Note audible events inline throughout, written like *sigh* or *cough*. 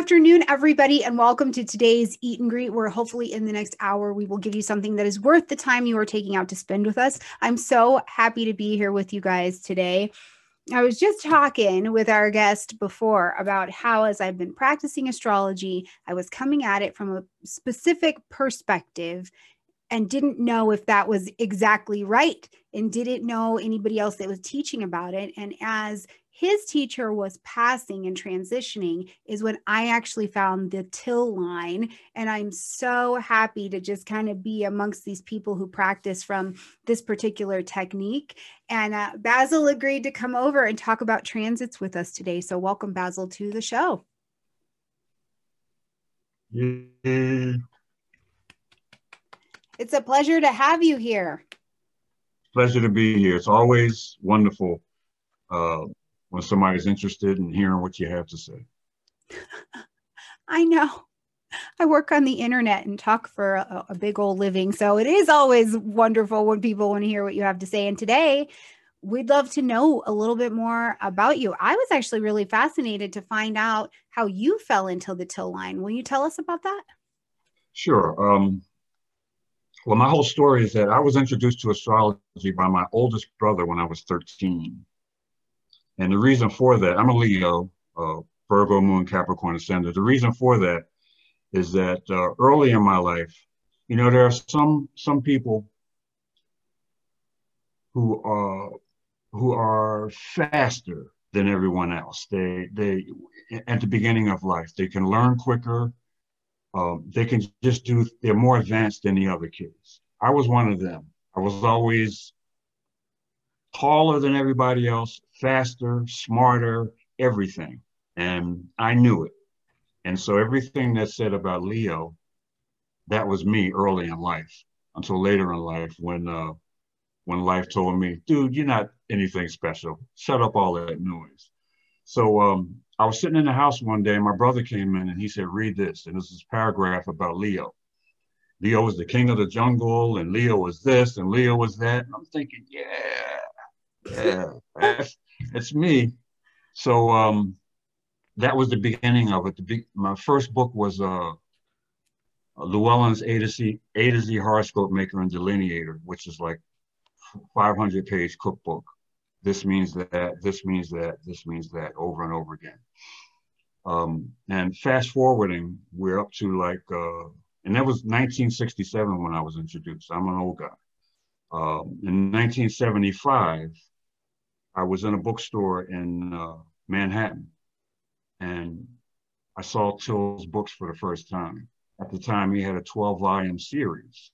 afternoon, everybody, and welcome to today's Eat and Greet, where hopefully in the next hour we will give you something that is worth the time you are taking out to spend with us. I'm so happy to be here with you guys today. I was just talking with our guest before about how, as I've been practicing astrology, I was coming at it from a specific perspective and didn't know if that was exactly right and didn't know anybody else that was teaching about it. And as his teacher was passing and transitioning is when I actually found the Tyl line. And I'm so happy to just kind of be amongst these people who practice from this particular technique. And uh, Basil agreed to come over and talk about transits with us today. So, welcome, Basil, to the show. Yeah. It's a pleasure to have you here. Pleasure to be here. It's always wonderful uh, when somebody's interested in hearing what you have to say. *laughs* I know. I work on the internet and talk for a, a, big old living. So it is always wonderful when people want to hear what you have to say. And today, we'd love to know a little bit more about you. I was actually really fascinated to find out how you fell into the Tyl line. Will you tell us about that? Sure. Um, well, my whole story is that I was introduced to astrology by my oldest brother when I was 13. And the reason for that, I'm a Leo, uh, Virgo, Moon, Capricorn, Ascendant. The reason for that is that uh, early in my life, you know, there are some some people who are who are faster than everyone else. They they at the beginning of life, they can learn quicker. Um, they can just do. They're more advanced than the other kids. I was one of them. I was always taller than everybody else, faster, smarter, everything. And I knew it. And so everything that's said about Leo, that was me early in life until later in life when uh, when life told me, dude, you're not anything special. Shut up all that noise. So um, I was sitting in the house one day, and my brother came in and he said, read this. And this is a paragraph about Leo. Leo was the king of the jungle, and Leo was this, and Leo was that. And I'm thinking, yeah, yeah, that's, that's me. So um, that was the beginning of it. The be- my first book was uh, Llewellyn's A to Z A to Z horoscope maker and delineator, which is like 500 page cookbook. This means that. This means that. This means that. Over and over again. Um, and fast forwarding, we're up to like, uh, and that was 1967 when I was introduced. I'm an old guy. Um, in 1975, I was in a bookstore in uh, Manhattan and I saw Tyl's books for the first time. At the time, he had a 12 volume series.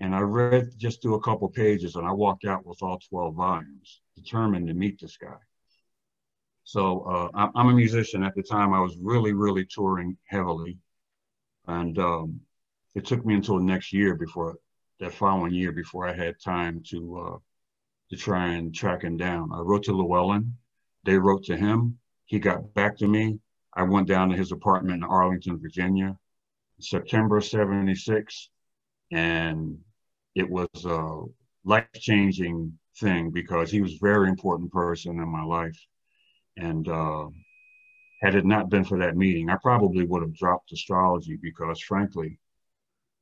And I read just through a couple pages and I walked out with all 12 volumes, determined to meet this guy. So uh, I'm a musician. At the time, I was really, really touring heavily. And um, it took me until the next year before that following year before I had time to uh, to try and track him down. I wrote to Llewellyn. They wrote to him. He got back to me. I went down to his apartment in Arlington, Virginia, September 76. And it was a life changing thing because he was a very important person in my life. And uh, had it not been for that meeting, I probably would have dropped astrology because, frankly,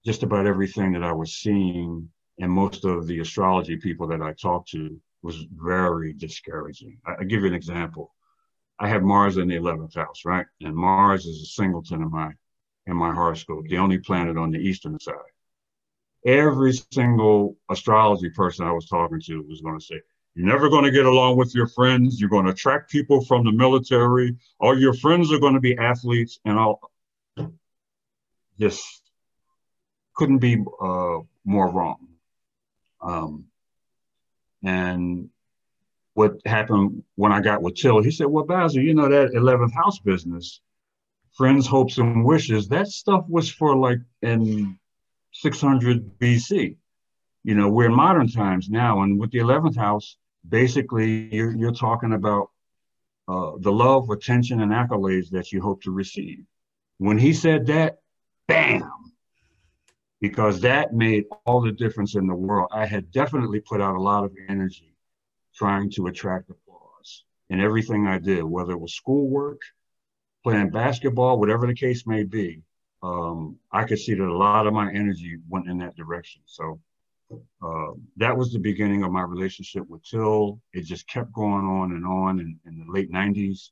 just about everything that I was seeing and most of the astrology people that I talked to was very discouraging. I, will give you an example. I have Mars in the 11th house, right? And Mars is a singleton in my in my horoscope, the only planet on the eastern side. Every single astrology person I was talking to was going to say, you're never going to get along with your friends. You're going to attract people from the military. All your friends are going to be athletes. And I'll just couldn't be uh, more wrong. Um, and what happened when I got with Tyl, he said, Well, Basil, you know that 11th house business, friends, hopes, and wishes, that stuff was for like in 600 BC. You know, we're in modern times now. And with the 11th house, basically, you're, you're talking about uh, the love, attention, and accolades that you hope to receive. When he said that, bam, because that made all the difference in the world. I had definitely put out a lot of energy trying to attract applause in everything I did, whether it was schoolwork, playing basketball, whatever the case may be, um, I could see that a lot of my energy went in that direction. So uh, that was the beginning of my relationship with Tyl. It just kept going on and on. In, in the late 90s,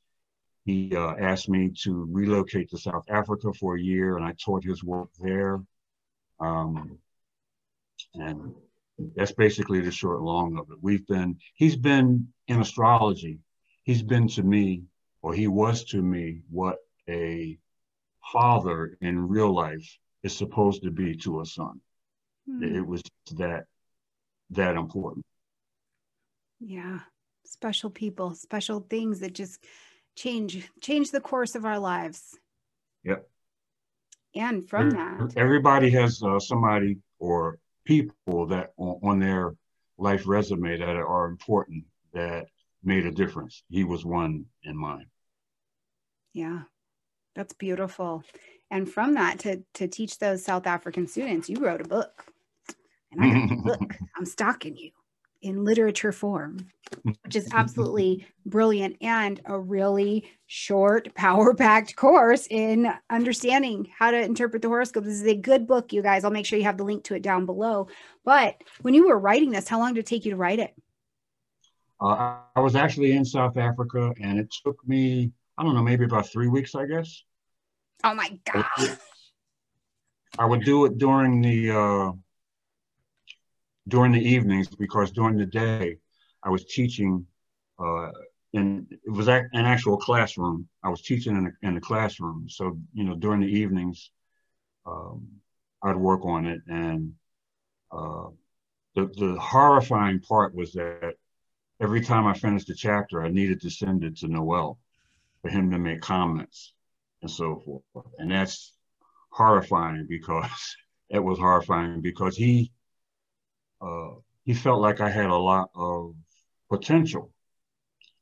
he uh, asked me to relocate to South Africa for a year, and I taught his work there. Um, and that's basically the short long of it. We've been, he's been in astrology. He's been to me, or he was to me, what a father in real life is supposed to be to a son. Mm. It was that that important. Yeah. Special people, special things that just change change the course of our lives. Yep. And from that, everybody has uh, somebody or people that on, on their life resume that are important that made a difference. He was one in mine. Yeah, that's beautiful. And from that, to to teach those South African students, you wrote a book, and I got the *laughs* book. I'm stalking you in literature form, which is absolutely brilliant and a really short, *laughs* power packed course in understanding how to interpret the horoscope. This is a good book, you guys. I'll make sure you have the link to it down below. But when you were writing this, how long did it take you to write it? Uh, I was actually in South Africa and it took me, I don't know, maybe about three weeks, I guess. Oh my gosh. I would do it during the, uh, during the evenings because during the day I was teaching uh, in it was an actual classroom. I was teaching in the, in classroom. So you know during the evenings um, I'd work on it, and uh, the the horrifying part was that every time I finished a chapter, I needed to send it to Noel for him to make comments and so forth, and that's horrifying because *laughs* it was horrifying because he uh, he felt like I had a lot of potential.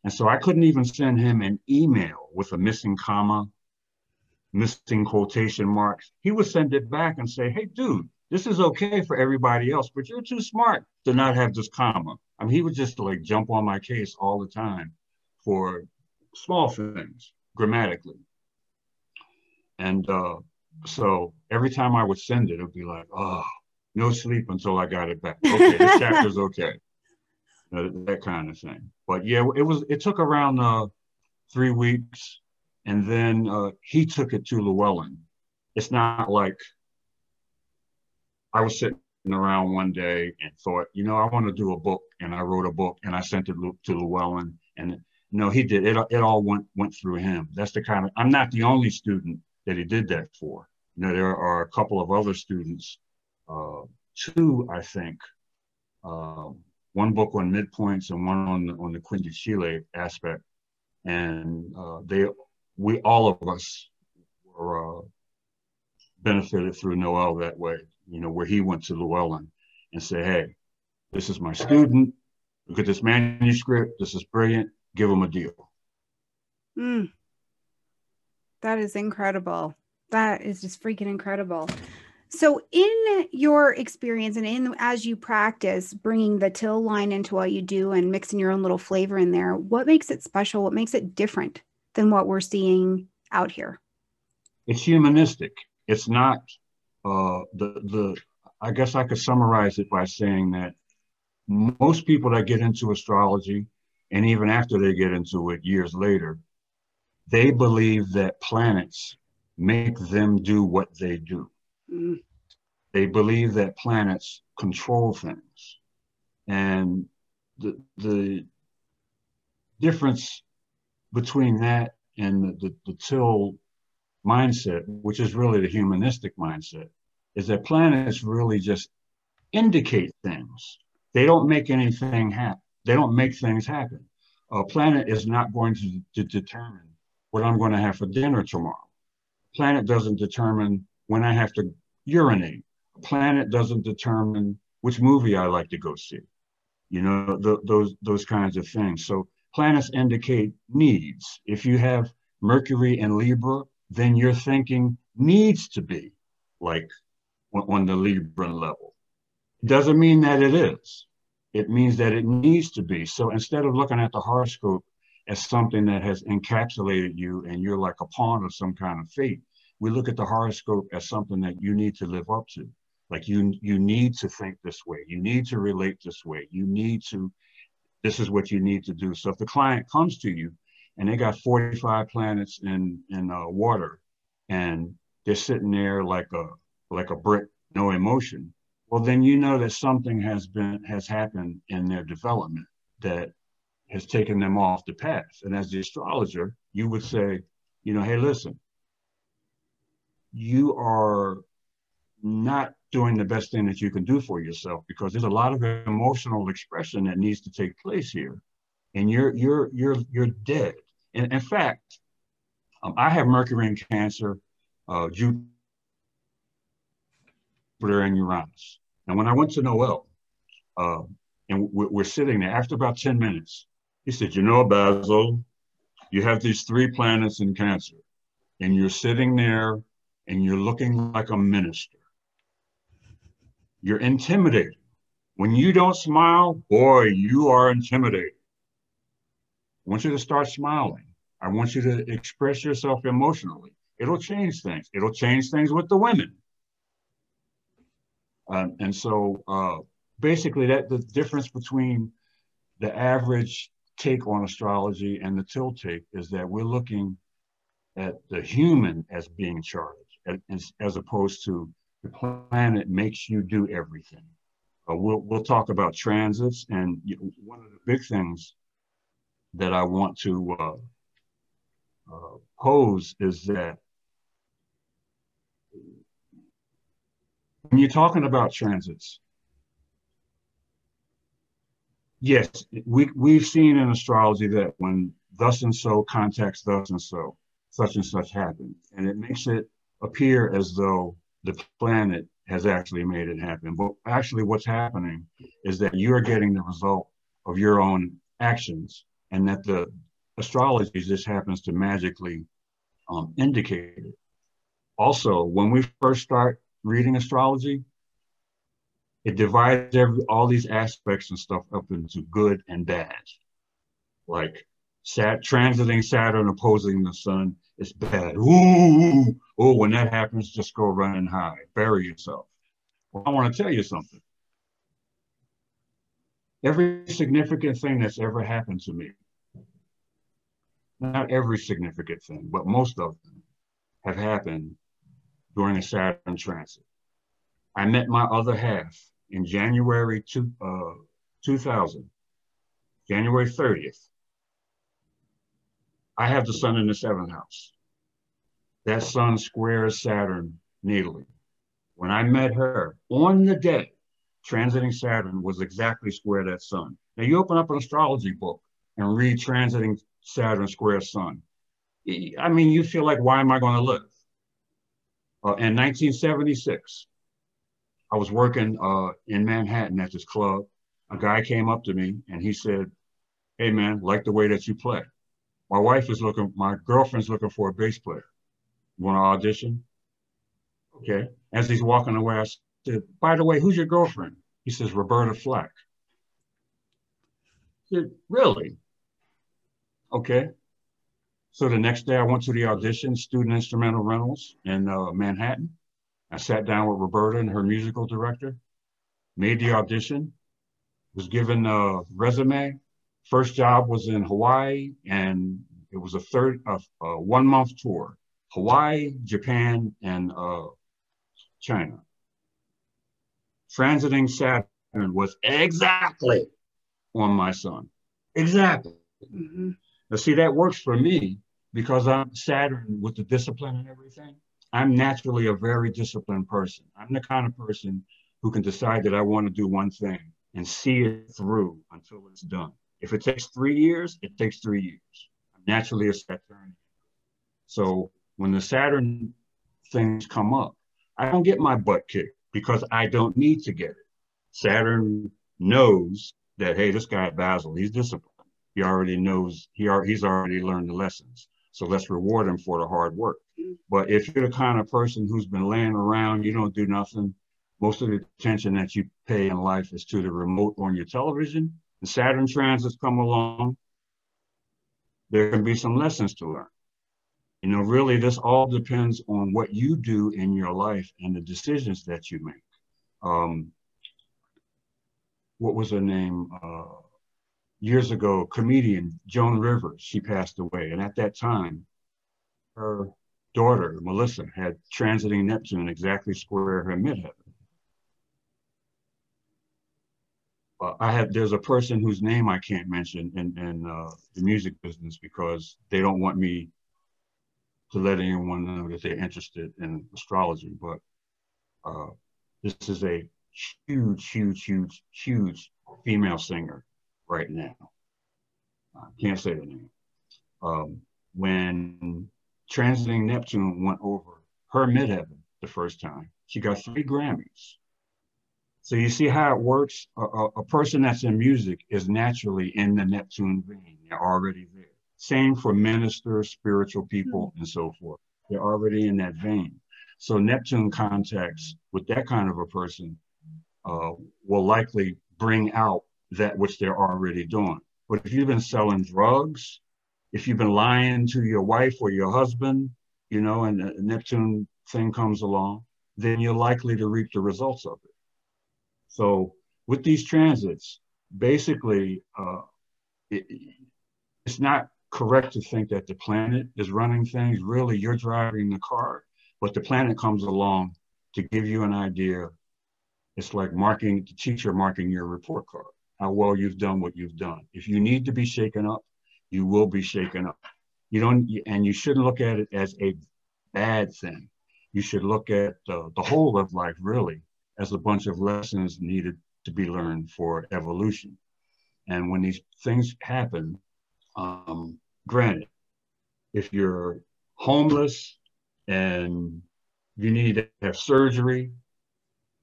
And so I couldn't even send him an email with a missing comma, missing quotation marks. He would send it back and say, hey, dude, this is okay for everybody else, but you're too smart to not have this comma. I mean, he would just like jump on my case all the time for small things grammatically. And uh, so every time I would send it, it would be like, oh, no sleep until I got it back. Okay, this *laughs* chapter's okay. Uh, that kind of thing. But yeah, it was. It took around uh, three weeks, and then uh, he took it to Llewellyn. It's not like I was sitting around one day and thought, you know, I want to do a book, and I wrote a book and I sent it to Llewellyn, and no, he did. It it all went went through him. That's the kind of. I'm not the only student that he did that for. You know, there are a couple of other students uh, two, I think, uh, one book on midpoints and one on the, on the quindecile aspect, and uh, they we all of us were uh, benefited through Noel that way. You know, where he went to Llewellyn and said, "Hey, this is my student. Look at this manuscript. This is brilliant. Give him a deal." Mm. That is incredible. That is just freaking incredible. So, in your experience and in as you practice bringing the Tyl line into what you do and mixing your own little flavor in there, what makes it special? What makes it different than what we're seeing out here? It's humanistic. It's not uh, the the. I guess I could summarize it by saying that most people that get into astrology, and even after they get into it years later, they believe that planets make them do what they do They believe that planets control things. And the, the difference between that and the, the, the Tyl mindset, which is really the humanistic mindset, is that planets really just indicate things. They don't make anything happen. They don't make things happen. A planet is not going to, to determine what I'm going to have for dinner tomorrow. Planet doesn't determine when I have to urinate. Planet doesn't determine which movie I like to go see. You know, the, those those kinds of things. So planets indicate needs. If you have Mercury and Libra, then your thinking needs to be like on the Libran level. It doesn't mean that it is. It means that it needs to be. So instead of looking at the horoscope as something that has encapsulated you and you're like a pawn of some kind of fate. We look at the horoscope as something that you need to live up to. Like you, you need to think this way. You need to relate this way. You need to, this is what you need to do. So if the client comes to you and they got 45 planets in, in uh, water and they're sitting there like a, like a brick, no emotion, well, then you know that something has been, has happened in their development that has taken them off the path. And as the astrologer, you would say, you know, hey, listen, you are not doing the best thing that you can do for yourself because there's a lot of emotional expression that needs to take place here. And you're you're you're you're dead. And in fact um, i have mercury in cancer uh, jupiter and uranus. And when i went to noel uh, and we're, we're sitting there after about 10 minutes he said you know basil you have these three planets in cancer and you're sitting there and you're looking like a minister you're intimidating. When you don't smile, boy, you are intimidating. I want you to start smiling. I want you to express yourself emotionally. It'll change things. It'll change things with the women. Um, and so uh, basically that the difference between the average take on astrology and the Tyl take is that we're looking at the human as being charged as, as opposed to the planet makes you do everything. Uh, we'll, we'll talk about transits. And one of the big things that I want to uh, uh, pose is that when you're talking about transits, yes, we, we've seen in astrology that when thus and so contacts thus and so, such and such happen. And it makes it appear as though the planet has actually made it happen. But actually, what's happening is that you're getting the result of your own actions, and that the astrology just happens to magically um, indicate it. Also, when we first start reading astrology, it divides every, all these aspects and stuff up into good and bad. Like Sat, transiting Saturn opposing the sun is bad. Ooh, oh, when that happens, just go running high, bury yourself. Well, I want to tell you something. Every significant thing that's ever happened to me, not every significant thing, but most of them have happened during a Saturn transit. I met my other half in January two, uh, 2000, January 30th. I have the sun in the seventh house. That sun squares Saturn natally. When I met her on the day, transiting Saturn was exactly square that sun. Now you open up an astrology book and read transiting Saturn square sun. I mean, you feel like, why am I going to live? Uh, in 1976, I was working uh, in Manhattan at this club. A guy came up to me and he said, Hey man, like the way that you play. My wife is looking, my girlfriend's looking for a bass player. You want to audition? Okay. As he's walking away, I said, by the way, who's your girlfriend? He says, Roberta Flack. I said, really? Okay. So the next day I went to the audition, Student Instrumental Rentals in uh, Manhattan. I sat down with Roberta and her musical director, made the audition, was given a resume, First job was in Hawaii, and it was a third, a, a one month tour. Hawaii, Japan, and uh, China. Transiting Saturn was exactly on my sun. Exactly. Mm-hmm. Now, see, that works for me because I'm Saturn with the discipline and everything. I'm naturally a very disciplined person. I'm the kind of person who can decide that I want to do one thing and see it through until it's done. If it takes three years, it takes three years. I'm naturally a Saturn. So when the Saturn things come up, I don't get my butt kicked because I don't need to get it. Saturn knows that, hey, this guy Basil, he's disciplined. He already knows, he are, he's already learned the lessons. So let's reward him for the hard work. But if you're the kind of person who's been laying around, you don't do nothing, most of the attention that you pay in life is to the remote on your television, the Saturn transits come along, there can be some lessons to learn. You know, really, this all depends on what you do in your life and the decisions that you make. Um, what was her name? Uh, years ago, comedian Joan Rivers, she passed away. And at that time, her daughter, Melissa, had transiting Neptune exactly square her midheaven. Uh, I have there's a person whose name I can't mention in, in uh, the music business because they don't want me to let anyone know that they're interested in astrology. But uh, this is a huge, huge, huge, huge female singer right now. I can't say the name. Um, when transiting Neptune went over her midheaven the first time, she got three Grammys. So you see how it works? A, a, a, person that's in music is naturally in the Neptune vein. They're already there. Same for ministers, spiritual people, and so forth. They're already in that vein. So Neptune contacts with that kind of a person uh, will likely bring out that which they're already doing. But if you've been selling drugs, if you've been lying to your wife or your husband, you know, and the Neptune thing comes along, then you're likely to reap the results of it. So with these transits, basically, uh, it, it's not correct to think that the planet is running things. Really, you're driving the car, but the planet comes along to give you an idea. It's like marking the teacher marking your report card, how well you've done what you've done. If you need to be shaken up, you will be shaken up. You don't, and you shouldn't look at it as a bad thing. You should look at uh, the whole of life really as a bunch of lessons needed to be learned for evolution. And when these things happen, um, granted, if you're homeless and you need to have surgery,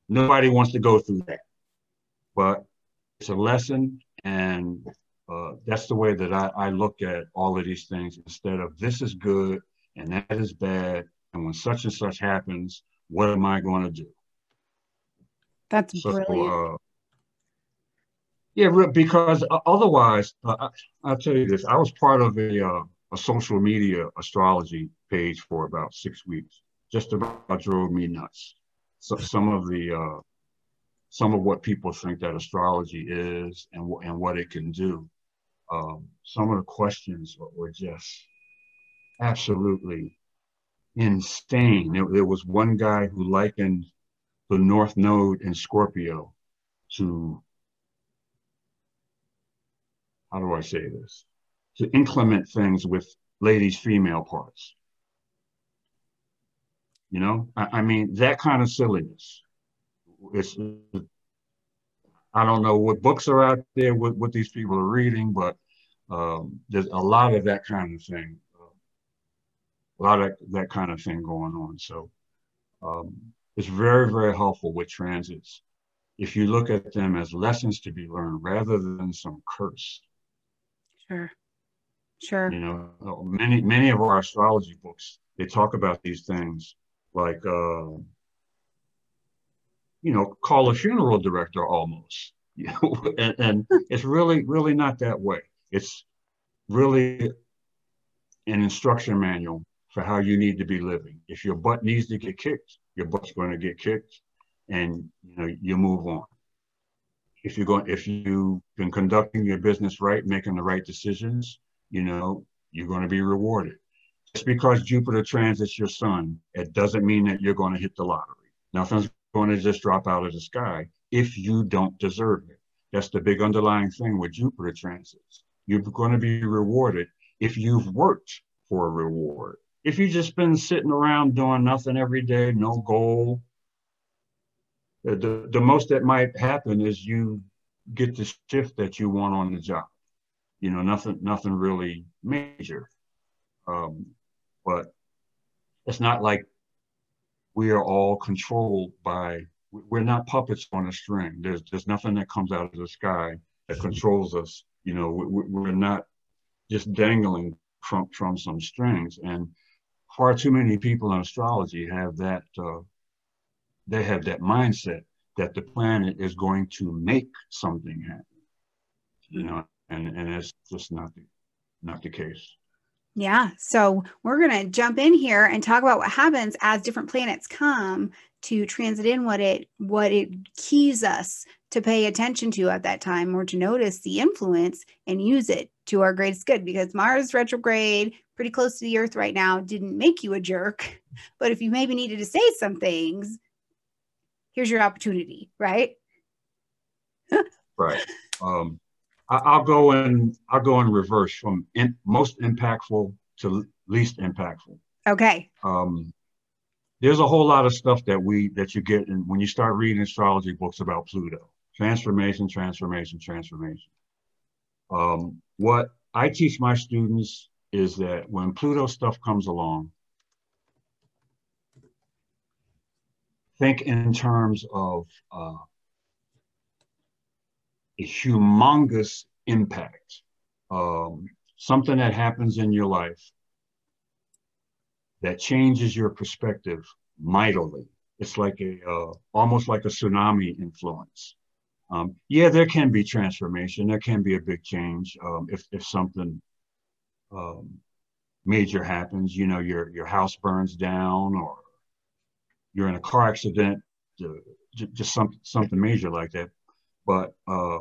nobody wants to go through that. But it's a lesson, and uh, that's the way that I, I look at all of these things instead of this is good and that is bad. And when such and such happens, what am I going to do? That's so, brilliant. Uh, yeah, because uh, otherwise, uh, I, will tell you this: I was part of a uh, a social media astrology page for about six weeks. Just about drove me nuts. So some of the uh, some of what people think that astrology is and and what it can do. Um, some of the questions were just absolutely insane. There, there was one guy who likened the North Node in Scorpio to, how do I say this? To inclement things with ladies' female parts. You know, I, I mean, that kind of silliness. It's, I don't know what books are out there, what, what these people are reading, but um, there's a lot of that kind of thing, a lot of that kind of thing going on. So um, is very, very helpful with transits if you look at them as lessons to be learned rather than some curse. Sure. Sure. You know, many many of our astrology books they talk about these things like uh, you know, call a funeral director almost. You *laughs* know, and, and it's really, really not that way. It's really an instruction manual for how you need to be living. If your butt needs to get kicked, your butt's going to get kicked, and you know you move on. If you're going, if you've been conducting your business right, making the right decisions, you know you're going to be rewarded. Just because Jupiter transits your sun, it doesn't mean that you're going to hit the lottery. Nothing's going to just drop out of the sky if you don't deserve it. That's the big underlying thing with Jupiter transits. You're going to be rewarded if you've worked for a reward if you just been sitting around doing nothing every day, no goal, the, the most that might happen is you get the shift that you want on the job. You know, nothing, nothing really major. Um, but it's not like we are all controlled by, we're not puppets on a string. There's, there's nothing that comes out of the sky that controls us. You know, we, we're not just dangling from, from some strings. And far too many people in astrology have that uh, they have that mindset that the planet is going to make something happen you know and and it's just not the not the case. Yeah. So we're going to jump in here and talk about what happens as different planets come to transit in what it what it keys us to pay attention to at that time or to notice the influence and use it to our greatest good because Mars retrograde pretty close to the earth right now didn't make you a jerk *laughs* but if you maybe needed to say some things here's your opportunity right *laughs* right um I, will go in. I'll go in reverse from in, most impactful to least impactful. Okay. Um, there's a whole lot of stuff that we that you get in when you start reading astrology books about Pluto. Transformation, transformation, transformation. Um, what I teach my students is that when Pluto stuff comes along, think in terms of uh, a humongous impact, um, something that happens in your life that changes your perspective mightily. It's like a uh, almost like a tsunami influence. Um, yeah, there can be transformation. There can be a big change um, if if something um, major happens. You know, your your house burns down, or you're in a car accident, uh, just something something major like that. But uh,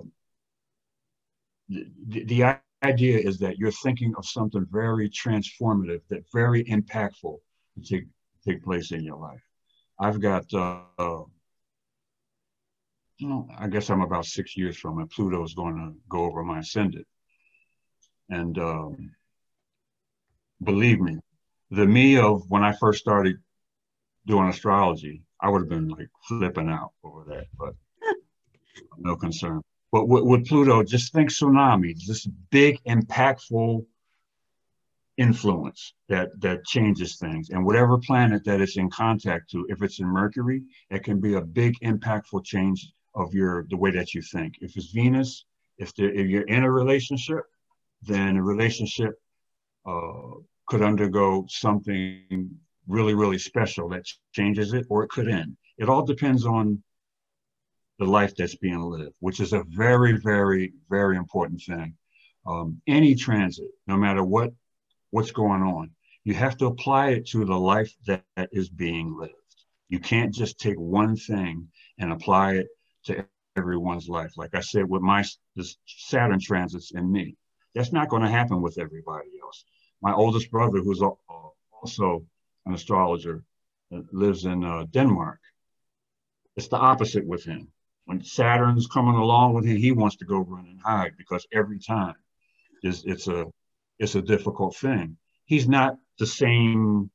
the, the idea is that you're thinking of something very transformative, that very impactful to take, take place in your life. I've got, uh, uh, I guess I'm about six years from it. Pluto is going to go over my ascendant. And um, believe me, the me of when I first started doing astrology, I would have been like flipping out over that, but *laughs* no concern. But with, with Pluto, just think tsunami, this big, impactful influence that that changes things. And whatever planet that it's in contact to, if it's in Mercury, it can be a big, impactful change of your the way that you think. If it's Venus, if, the, if you're in a relationship, then a relationship uh, could undergo something really, really special that changes it, or it could end. It all depends on the life that's being lived, which is a very, very, very important thing. Um, any transit, no matter what what's going on, you have to apply it to the life that, that is being lived. You can't just take one thing and apply it to everyone's life. Like I said, with my Saturn transits in me, that's not going to happen with everybody else. My oldest brother, who's also an astrologer, uh, lives in uh, Denmark. It's the opposite with him when Saturn's coming along with him, he wants to go run and hide because every time it's, it's a it's a difficult thing. He's not the same.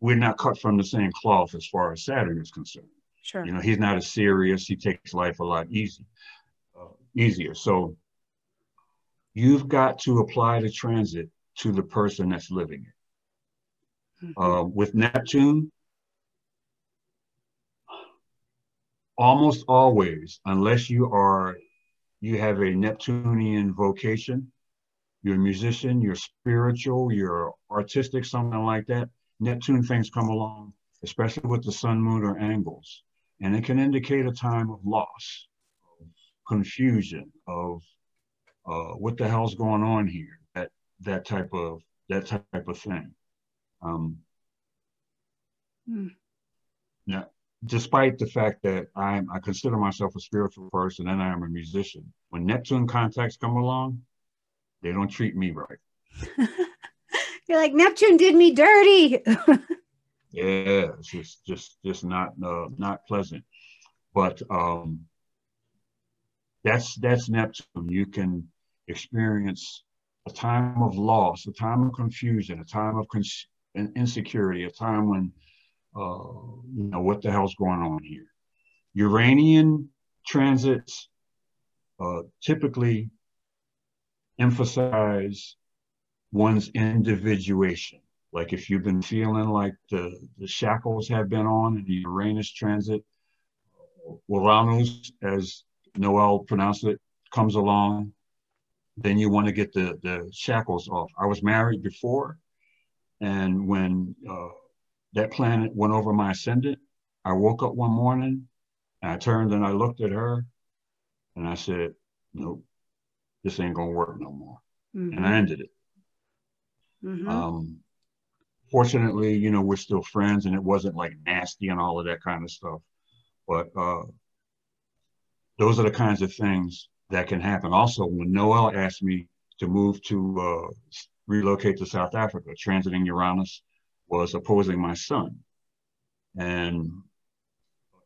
We're not cut from the same cloth as far as Saturn is concerned. Sure. You know, he's not as serious. He takes life a lot easy, uh, easier. So you've got to apply the transit to the person that's living it. Mm-hmm. Uh, with Neptune, almost always, unless you are, you have a Neptunian vocation, you're a musician, you're spiritual, you're artistic, something like that, Neptune things come along, especially with the sun, moon, or angles. And it can indicate a time of loss, of confusion, of uh, what the hell's going on here, that, that type of, that type of thing. Um, mm. Yeah, despite the fact that I'm, I consider myself a spiritual person and I am a musician, when Neptune contacts come along, they don't treat me right. *laughs* You're like Neptune did me dirty. *laughs* yeah, it's just just just not uh, not pleasant. But um, that's that's Neptune. You can experience a time of loss, a time of confusion, a time of cons- insecurity, a time when uh, you know, what the hell's going on here? Uranian transits uh, typically emphasize one's individuation. Like if you've been feeling like the, the shackles have been on in the Uranus transit, Uranus, as Noel pronounced it, comes along, then you want to get the, the shackles off. I was married before, and when uh, that planet went over my ascendant. I woke up one morning and I turned and I looked at her and I said, Nope, this ain't gonna work no more, mm-hmm. and I ended it. Mm-hmm. Um, fortunately, you know, we're still friends, and it wasn't like nasty and all of that kind of stuff. But uh, those are the kinds of things that can happen. Also, when Noel asked me to move to uh, relocate to South Africa, transiting Uranus was opposing my sun. And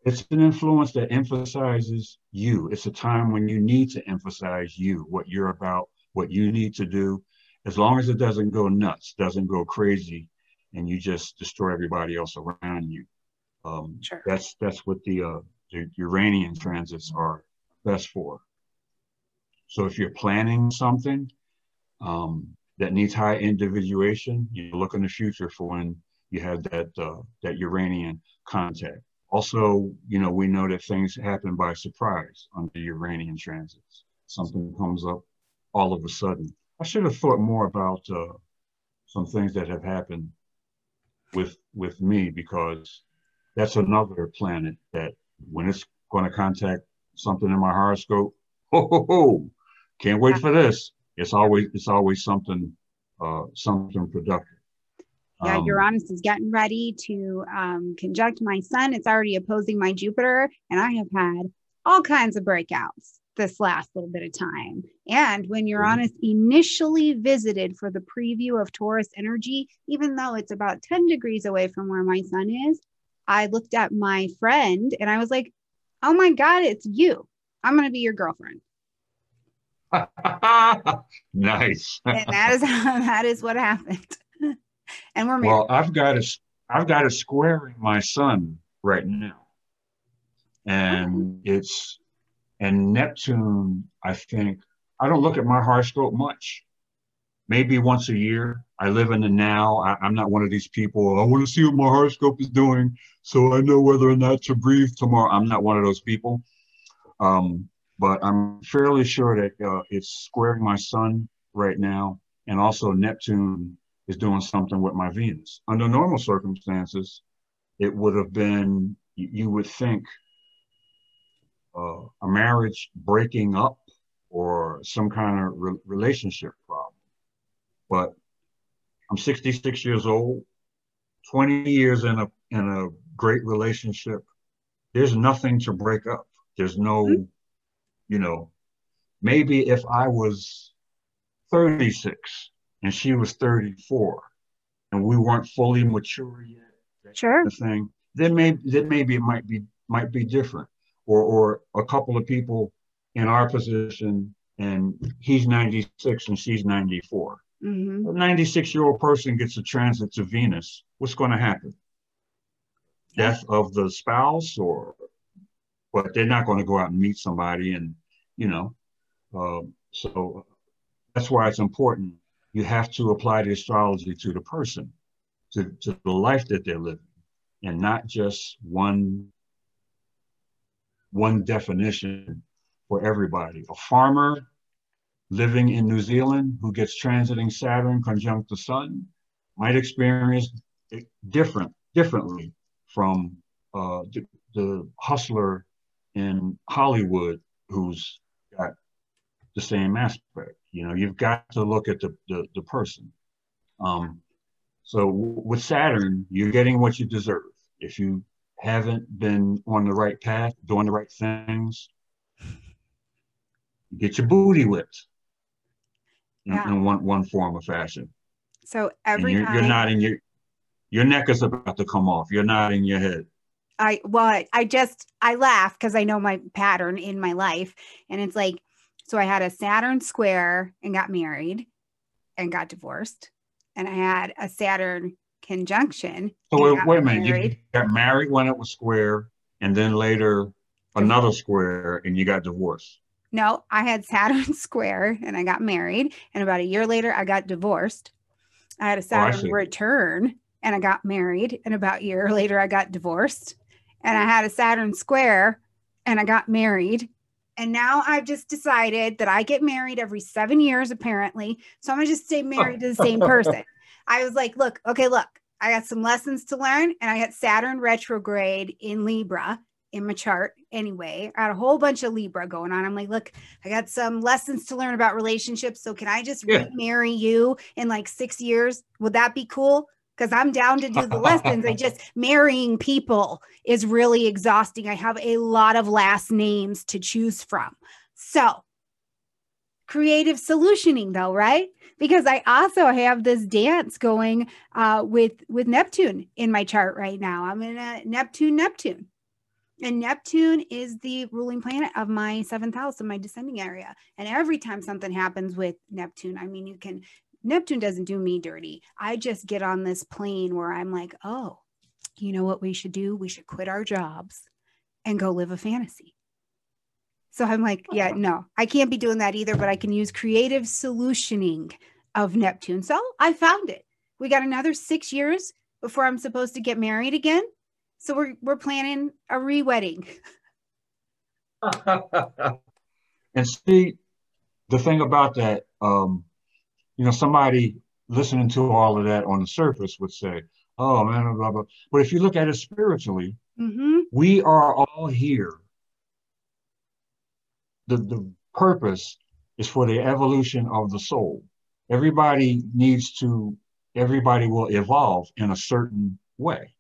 it's an influence that emphasizes you. It's a time when you need to emphasize you, what you're about, what you need to do. As long as it doesn't go nuts, doesn't go crazy, and you just destroy everybody else around you. Um, sure. That's that's what the, uh, the Uranian transits are best for. So if you're planning something um, that needs high individuation, you look in the future for when you have that uh, that Uranian contact. Also, you know, we know that things happen by surprise on the Uranian transits. Something comes up all of a sudden. I should have thought more about uh, some things that have happened with with me because that's another planet that when it's going to contact something in my horoscope, ho ho ho, can't wait for this. It's always it's always something uh, something productive. Yeah, um, Uranus is getting ready to um, conjunct my sun. It's already opposing my Jupiter, and I have had all kinds of breakouts this last little bit of time. And when Uranus mm-hmm. initially visited for the preview of Taurus energy, even though it's about 10 degrees away from where my sun is, I looked at my friend and I was like, oh my God, it's you. I'm going to be your girlfriend. *laughs* nice. and that is how, *laughs* that is what happened *laughs* and we're married. Well, I've got a, I've got a square in my sun right now, and oh. it's, and Neptune. I think I don't look at my horoscope much. Maybe once a year. I live in the now. I, I'm not one of these people. I want to see what my horoscope is doing, so I know whether or not to breathe tomorrow. I'm not one of those people. Um, but I'm fairly sure that uh, it's squaring my sun right now, and also Neptune is doing something with my Venus. Under normal circumstances, it would have been, you would think, uh, a marriage breaking up or some kind of re- relationship problem. But I'm 66 years old, 20 years in a in a great relationship. There's nothing to break up. There's no, mm-hmm. you know, maybe if I was 36 and she was 34 and we weren't fully mature yet. Sure. The thing. Then maybe then maybe it might be might be different. Or or a couple of people in our position and he's 96 and she's 94. Mm-hmm. A 96 year old person gets a transit to Venus. What's going to happen? Death of the spouse, or but they're not going to go out and meet somebody, and you know, uh, so that's why it's important you have to apply the astrology to the person, to, to the life that they're living, and not just one, one definition for everybody. A farmer living in New Zealand who gets transiting Saturn conjunct the sun might experience it different, differently from uh, the, hustler in Hollywood who's got the same aspect. You know, you've got to look at the, the, the person. Um, so with Saturn, you're getting what you deserve. If you haven't been on the right path, doing the right things, get your booty whipped in, yeah. in one, one form of fashion. So every you're, time you're not in your your neck is about to come off. You're not in your head. I well, I just I laugh because I know my pattern in my life, and it's like so I had a Saturn square and got married and got divorced. And I had a Saturn conjunction. So wait, wait a minute. Married. You got married when it was square and then later another square and you got divorced. No, I had Saturn *laughs* square and I got married. And about a year later, I got divorced. I had a oh, Saturn oh, return and I got married. And about a year *laughs* later, I got divorced. And I had a Saturn square and I got married. And now I've just decided that I get married every seven years, apparently. So I'm gonna just stay married to the same *laughs* person. I was like, look, okay, look, I got some lessons to learn, and I got Saturn retrograde in Libra. in my chart anyway. I had a whole bunch of Libra going on. I'm like, look, I got some lessons to learn about relationships. So can I just yeah. marry you in like six years? Would that be cool? Because I'm down to do the lessons. I *laughs* just marrying people is really exhausting. I have a lot of last names to choose from. So creative solutioning though, right? Because I also have this dance going uh, with with Neptune in my chart right now. I'm in a Neptune Neptune. And Neptune is the ruling planet of my seventh house in my descending area. And every time something happens with Neptune, I mean, you can, Neptune doesn't do me dirty. I just get on this plane where I'm like, oh, you know what we should do? We should quit our jobs and go live a fantasy. So I'm like, yeah, no, I can't be doing that either, but I can use creative solutioning of Neptune. So I found it. We got another six years before I'm supposed to get married again. So we're we're planning a re-wedding. *laughs* and see, the thing about that, um, you know, somebody listening to all of that on the surface would say, "Oh man, blah blah." blah. But if you look at it spiritually, mm-hmm. we are all here. The the purpose is for the evolution of the soul. Everybody needs to. Everybody will evolve in a certain way.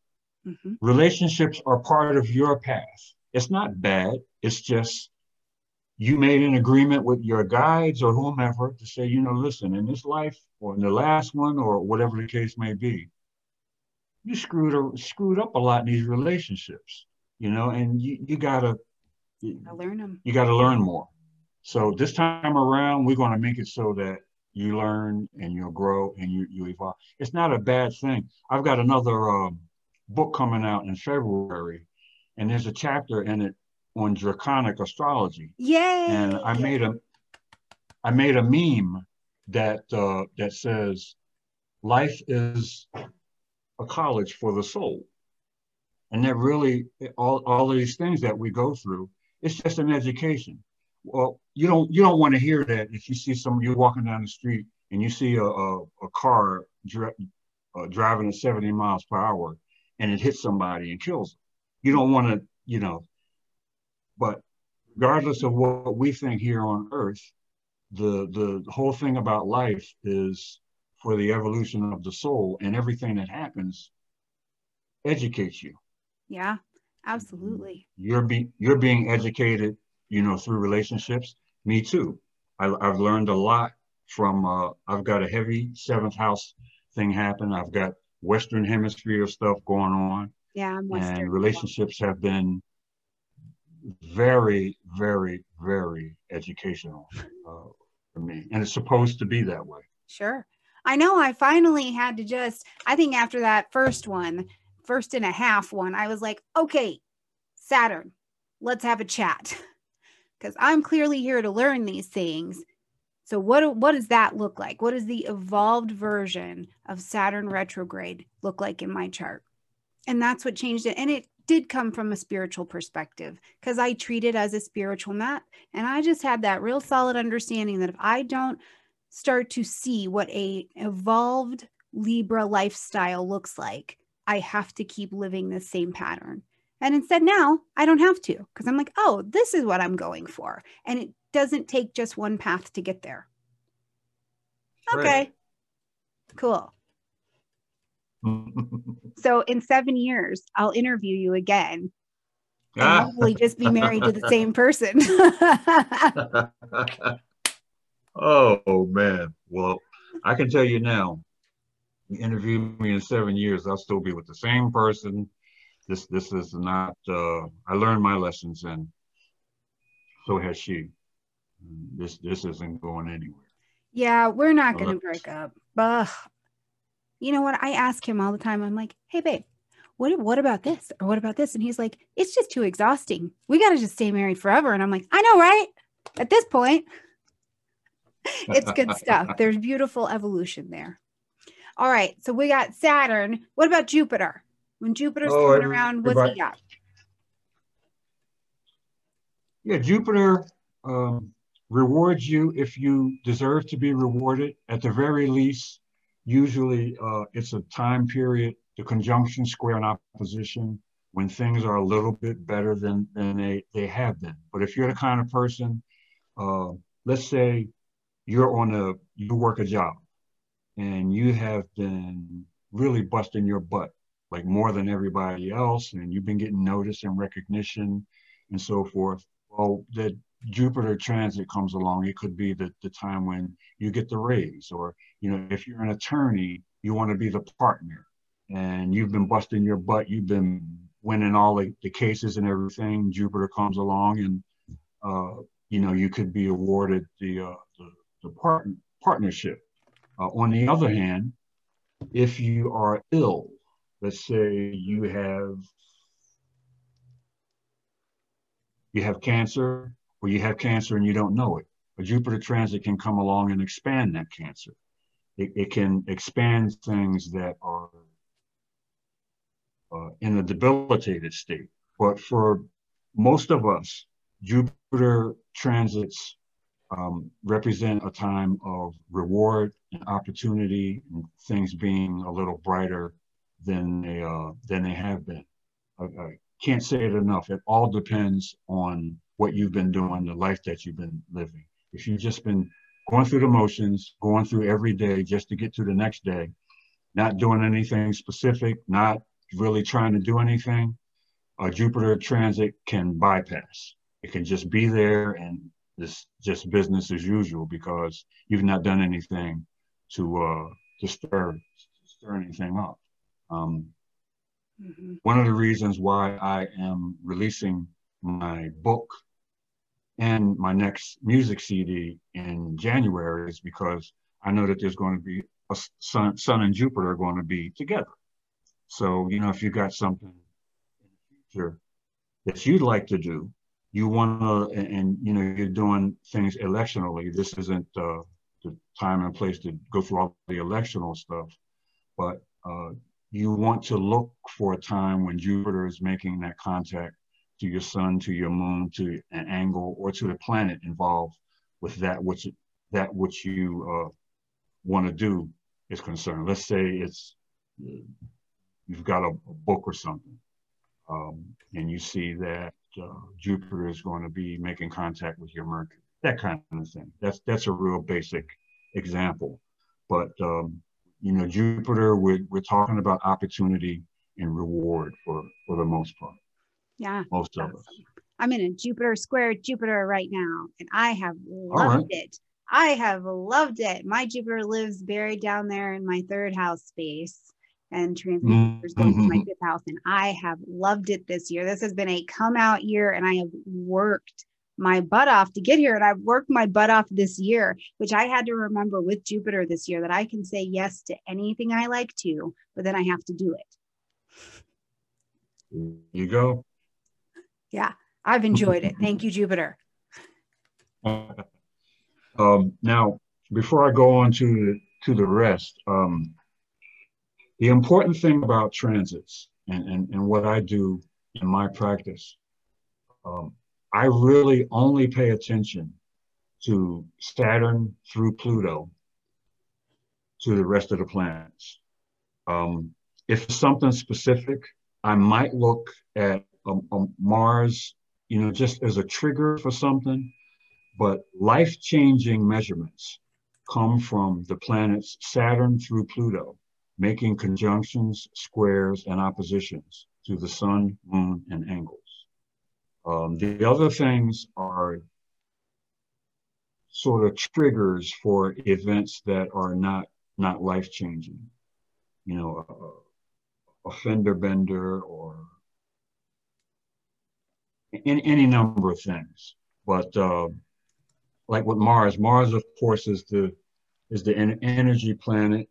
Mm-hmm. Relationships are part of your path. It's not bad. It's just you made an agreement with your guides or whomever to say, you know, listen, in this life or in the last one or whatever the case may be, you screwed screwed up a lot in these relationships, you know, and you, you gotta you learn them. You gotta learn more. So this time around, we're gonna make it so that you learn and you'll grow and you you evolve. It's not a bad thing. I've got another um, book coming out in February, and there's a chapter in it on draconic astrology. Yay! And I made a I made a meme that uh, that says life is a college for the soul. And that really all, all of these things that we go through, it's just an education. Well, you don't you don't want to hear that if you see some you're walking down the street and you see a, a, a car dri- uh, driving at 70 miles per hour and it hits somebody and kills them. You don't want to, you know, but regardless of what we think here on earth, the the whole thing about life is for the evolution of the soul and everything that happens educates you. Yeah, absolutely. You're being you're being educated, you know, through relationships. Me too. I, have learned a lot from. Uh, I've got a heavy seventh house thing happen. I've got Western Hemisphere stuff going on. Yeah, I'm Western. And relationships have been very, very, very educational uh, for me, and it's supposed to be that way. Sure. I know I finally had to just, I think after that first one, first and a half one, I was like, okay, Saturn, let's have a chat. *laughs* Because I'm clearly here to learn these things. So what what does that look like? What does the evolved version of Saturn retrograde look like in my chart? And that's what changed it. And it did come from a spiritual perspective because I treat it as a spiritual map. And I just had that real solid understanding that if I don't start to see what a evolved Libra lifestyle looks like, I have to keep living the same pattern. And instead now I don't have to because I'm like, oh, this is what I'm going for. And it doesn't take just one path to get there. Okay. Right. Cool. *laughs* so in seven years, I'll interview you again and ah. hopefully just be married to the same *laughs* person. *laughs* oh man. Well, I can tell you now, you interview me in seven years, I'll still be with the same person. This this is not uh I learned my lessons and so has she this this isn't going anywhere. Yeah, we're not going to break up. But you know what? I ask him all the time. I'm like, "Hey, babe, what what about this or what about this?" And he's like, "It's just too exhausting. We got to just stay married forever." And I'm like, "I know, right? At this point, *laughs* it's good stuff. There's beautiful evolution there." All right, so we got Saturn. What about Jupiter? When Jupiter's oh, coming around, what's he got? Yeah, Jupiter. Um, rewards you if you deserve to be rewarded. At the very least, usually uh, it's a time period, the conjunction, square, and opposition when things are a little bit better than, than they, they have been. But if you're the kind of person, uh, let's say you're on a, you work a job and you have been really busting your butt, like more than everybody else, and you've been getting notice and recognition and so forth. Well, the Jupiter transit comes along, it could be the, the time when you get the raise, or you know, if you're an attorney, you want to be the partner and you've been busting your butt, you've been winning all the, the cases and everything. Jupiter comes along and uh, you know, you could be awarded the uh, the, the part, partnership. Uh, on the other hand, if you are ill, let's say you have you have cancer or you have cancer and you don't know it. A Jupiter transit can come along and expand that cancer. It, it can expand things that are uh, in a debilitated state. But for most of us, Jupiter transits um, represent a time of reward and opportunity and things being a little brighter than they uh, than they have been. I, I, can't say it enough. It all depends on what you've been doing, the life that you've been living. If you've just been going through the motions, going through every day just to get to the next day, not doing anything specific, not really trying to do anything, a Jupiter transit can bypass. It can just be there and it's just business as usual because you've not done anything to uh, to stir stir anything up. Um, mm-hmm. One of the reasons why I am releasing my book and my next music CD in January is because I know that there's going to be a Sun, Sun and Jupiter are going to be together. So you know, if you've got something in the future that you'd like to do, you want to, and, you know, you're doing things electionally. This isn't uh, the time and place to go through all the electional stuff, but uh, you want to look for a time when Jupiter is making that contact to your sun, to your moon, to an angle, or to the planet involved with that which that which you uh, want to do is concerned. Let's say it's you've got a, a book or something, um, and you see that uh, Jupiter is going to be making contact with your Mercury, that kind of thing. That's that's a real basic example. But um, you know, Jupiter, we're, we're talking about opportunity and reward for for the most part. Yeah, most of us. I'm in a Jupiter square Jupiter right now, and I have loved right. it. I have loved it. My Jupiter lives buried down there in my third house space and transmitters mm-hmm. going to my mm-hmm. fifth house. And I have loved it this year. This has been a come out year, and I have worked my butt off to get here. And I've worked my butt off this year, which I had to remember with Jupiter this year that I can say yes to anything I like to, but then I have to do it. You go. Yeah, I've enjoyed it. Thank you, Jupiter. *laughs* Um, now, before I go on to the, to the rest, um, the important thing about transits and, and, and what I do in my practice, um, I really only pay attention to Saturn through Pluto to the rest of the planets. Um, if something specific, I might look at um, um, Mars, you know, just as a trigger for something, but life changing measurements come from the planets Saturn through Pluto making conjunctions, squares, and oppositions to the sun, moon, and angles. Um, the other things are sort of triggers for events that are not not life changing. You know, a, a fender bender or any, any number of things. But uh, like with Mars, Mars of course is the is the energy planet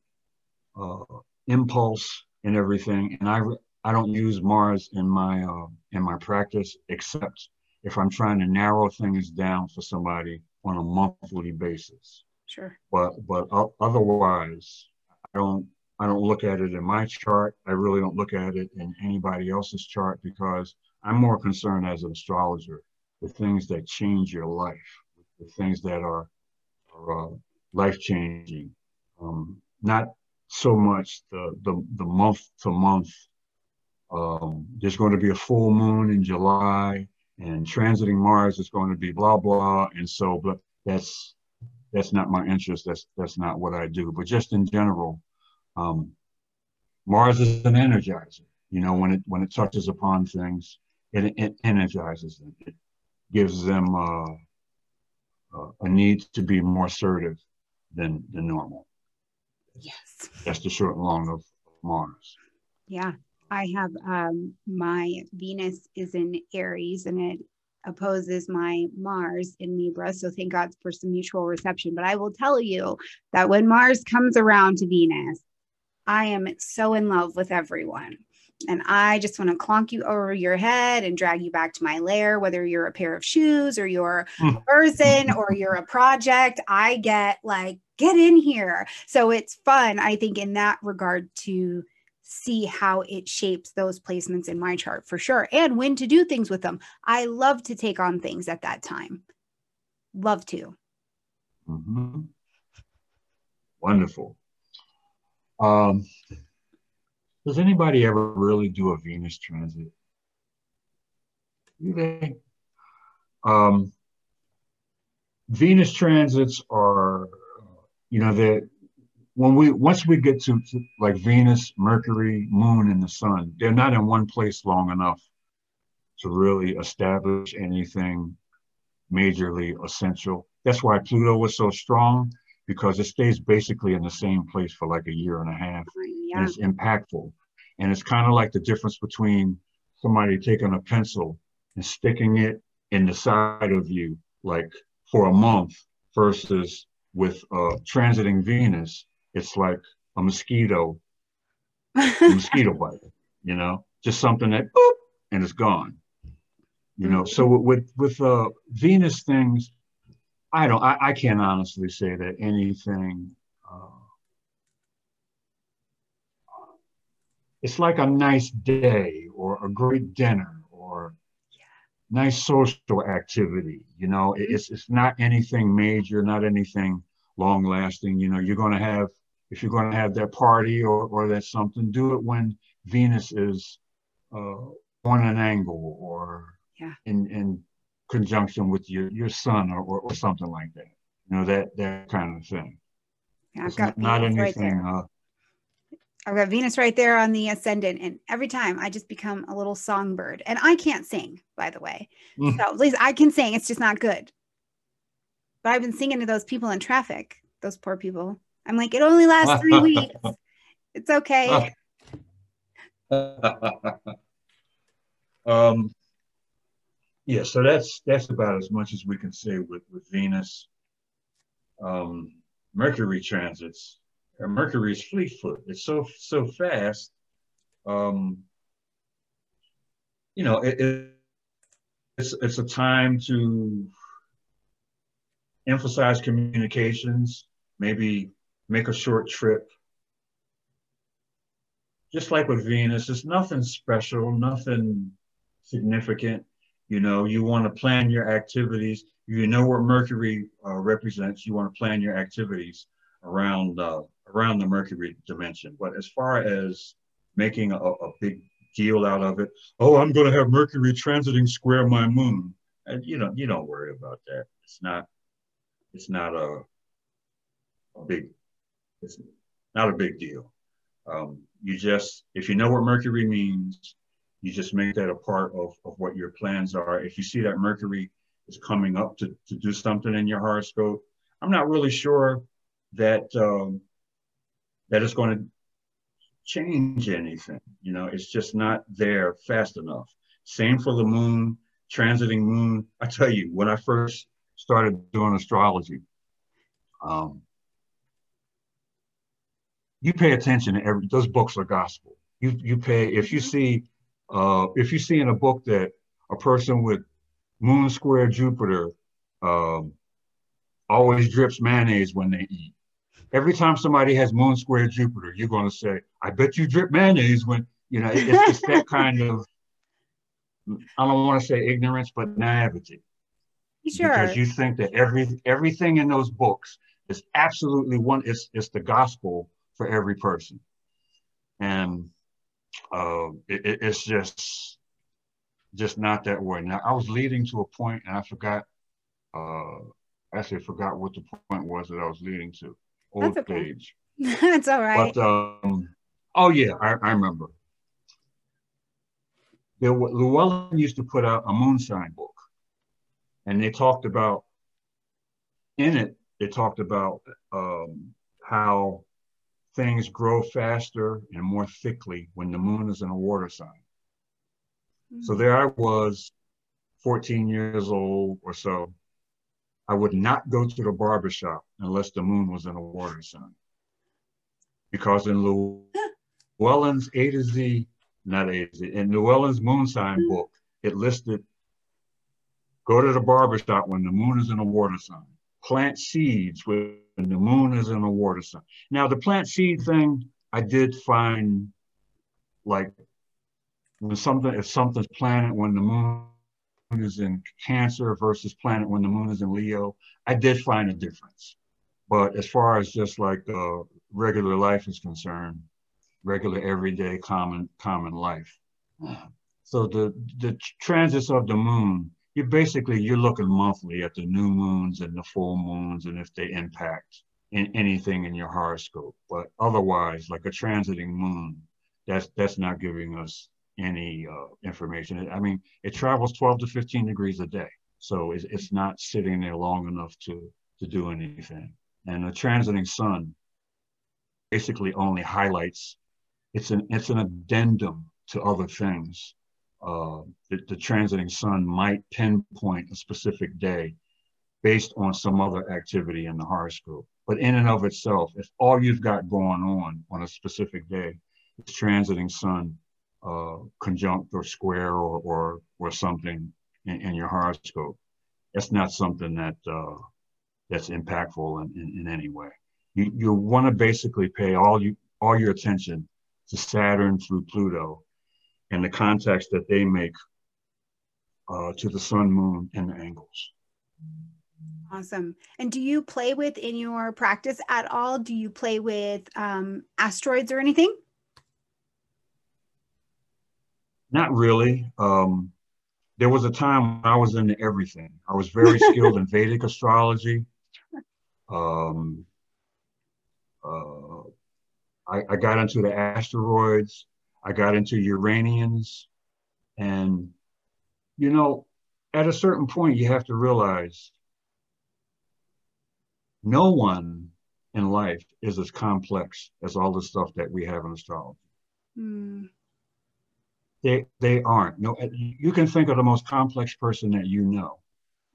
uh, impulse and everything. And I I don't use Mars in my uh, in my practice except if I'm trying to narrow things down for somebody on a monthly basis. Sure. But but otherwise, I don't I don't look at it in my chart. I really don't look at it in anybody else's chart because I'm more concerned as an astrologer with things that change your life, the things that are, are uh, life changing, um, not so much the the, the month to month um, there's going to be a full moon in July, and transiting Mars is going to be blah blah, and so but that's that's not my interest. That's that's not what I do. But just in general, um, Mars is an energizer. You know, when it when it touches upon things, it, it energizes them. It gives them uh, uh, a need to be more assertive than than normal. Yes. That's the short and long of Mars. Yeah. I have um, my Venus is in Aries and it opposes my Mars in Libra. So thank God for some mutual reception. But I will tell you that when Mars comes around to Venus, I am so in love with everyone. And I just want to clonk you over your head and drag you back to my lair, whether you're a pair of shoes or you're a hmm. person or you're a project. I get like, get in here. So it's fun, I think, in that regard to see how it shapes those placements in my chart for sure and when to do things with them. I love to take on things at that time. Love to. Mm-hmm. Wonderful. Um, does anybody ever really do a Venus transit? Do they? Um, Venus transits are, you know, that when we once we get to, to, like Venus, Mercury, Moon, and the Sun, they're not in one place long enough to really establish anything majorly essential. That's why Pluto was so strong because it stays basically in the same place for like a year and a half. Yeah. And it's impactful. And it's kind of like the difference between somebody taking a pencil and sticking it in the side of you, like for a month, versus with uh, transiting Venus, it's like a mosquito, a *laughs* mosquito bite, you know, just something that boop, and it's gone. You know, so with with uh, Venus things, I don't, I, I can't honestly say that anything. Uh, it's like a nice day or a great dinner or nice social activity. You know, it's it's not anything major, not anything long lasting. You know, you're going to have if you're going to have that party or, or that something, do it when Venus is uh, on an angle or yeah. in, in conjunction with your, your sun or, or, or, something like that. You know, that, that kind of thing. Yeah, I've got not, not anything. Right uh, I've got Venus right there on the ascendant, and every time I just become a little songbird. And I can't sing, by the way. Mm. So at least I can sing, it's just not good. But I've been singing to those people in traffic, those poor people. I'm like, it only lasts three *laughs* weeks. It's okay. *laughs* um, yeah, so that's that's about as much as we can say with with Venus. Um, Mercury transits. Mercury is fleet foot. It's so so fast. Um, you know, it, it, it's it's a time to emphasize communications. Maybe make a short trip. Just like with Venus, it's nothing special, nothing significant. You know, you want to plan your activities. You know what Mercury uh, represents. You want to plan your activities around uh, around the Mercury dimension. But as far as making a, a big deal out of it, oh, I'm going to have Mercury transiting square my moon, and you know, you don't worry about that. It's not. It's not a, a big it's not a big deal. Um, you just, if you know what Mercury means, you just make that a part of, of what your plans are. If you see that Mercury is coming up to, to do something in your horoscope, I'm not really sure that um, that it's going to change anything. You know, it's just not there fast enough. Same for the moon, transiting moon. I tell you, when I first started doing astrology, um, you pay attention to every those books are gospel. You you pay if you see uh, if you see in a book that a person with moon square Jupiter um, always drips mayonnaise when they eat. Every time somebody has moon square Jupiter, you're going to say, "I bet you drip mayonnaise when you know." It's, it's that kind of I don't want to say ignorance, but naivety. Sure. Because you think that every everything in those books is absolutely one. It's it's the gospel for every person. And uh, it, it's just just not that way. Now I was leading to a point, and I forgot. Uh, actually, I forgot what the point was that I was leading to. Old That's okay. age. *laughs* That's all right. But um, oh yeah, I, I remember. There, Llewellyn used to put out a moon sign book, and they talked about in it. They talked about um, how things grow faster and more thickly when the moon is in a water sign. Mm-hmm. So there I was, 14 years old or so. I would not go to the barbershop unless the moon was in a water sign. Because in Llewellyn's A to Z, not A to Z, in Llewellyn's moon sign book, it listed go to the barbershop when the moon is in a water sign. Plant seeds when the moon is in a water sign. Now the plant seed thing, I did find like when something if something's planted when the moon is in Cancer versus planet when the moon is in Leo, I did find a difference. But as far as just like uh, regular life is concerned, regular everyday common common life. So the the transits of the moon you basically you're looking monthly at the new moons and the full moons and if they impact in anything in your horoscope. But otherwise, like a transiting moon, that's that's not giving us any uh, information. I mean, it travels 12 to 15 degrees a day, so it's, it's not sitting there long enough to to do anything. And the transiting sun basically only highlights. It's an it's an addendum to other things uh, the, the transiting sun might pinpoint a specific day based on some other activity in the horoscope. But in and of itself, if all you've got going on on a specific day is transiting sun uh, conjunct or square or, or, or something in, in your horoscope, it's not something that uh, that's impactful in, in, in any way. You, you want to basically pay all you all your attention to Saturn through Pluto and the context that they make uh, to the sun, moon, and the angles. Awesome. And do you play with in your practice at all? Do you play with um, asteroids or anything? Not really. Um, there was a time when I was into everything. I was very *laughs* skilled in Vedic astrology. Um, uh, I, I, got into the asteroids. I got into Uranians. And, you know, at a certain point, you have to realize no one in life is as complex as all the stuff that we have in astrology. Mm. They, they aren't. No, you can think of the most complex person that you know,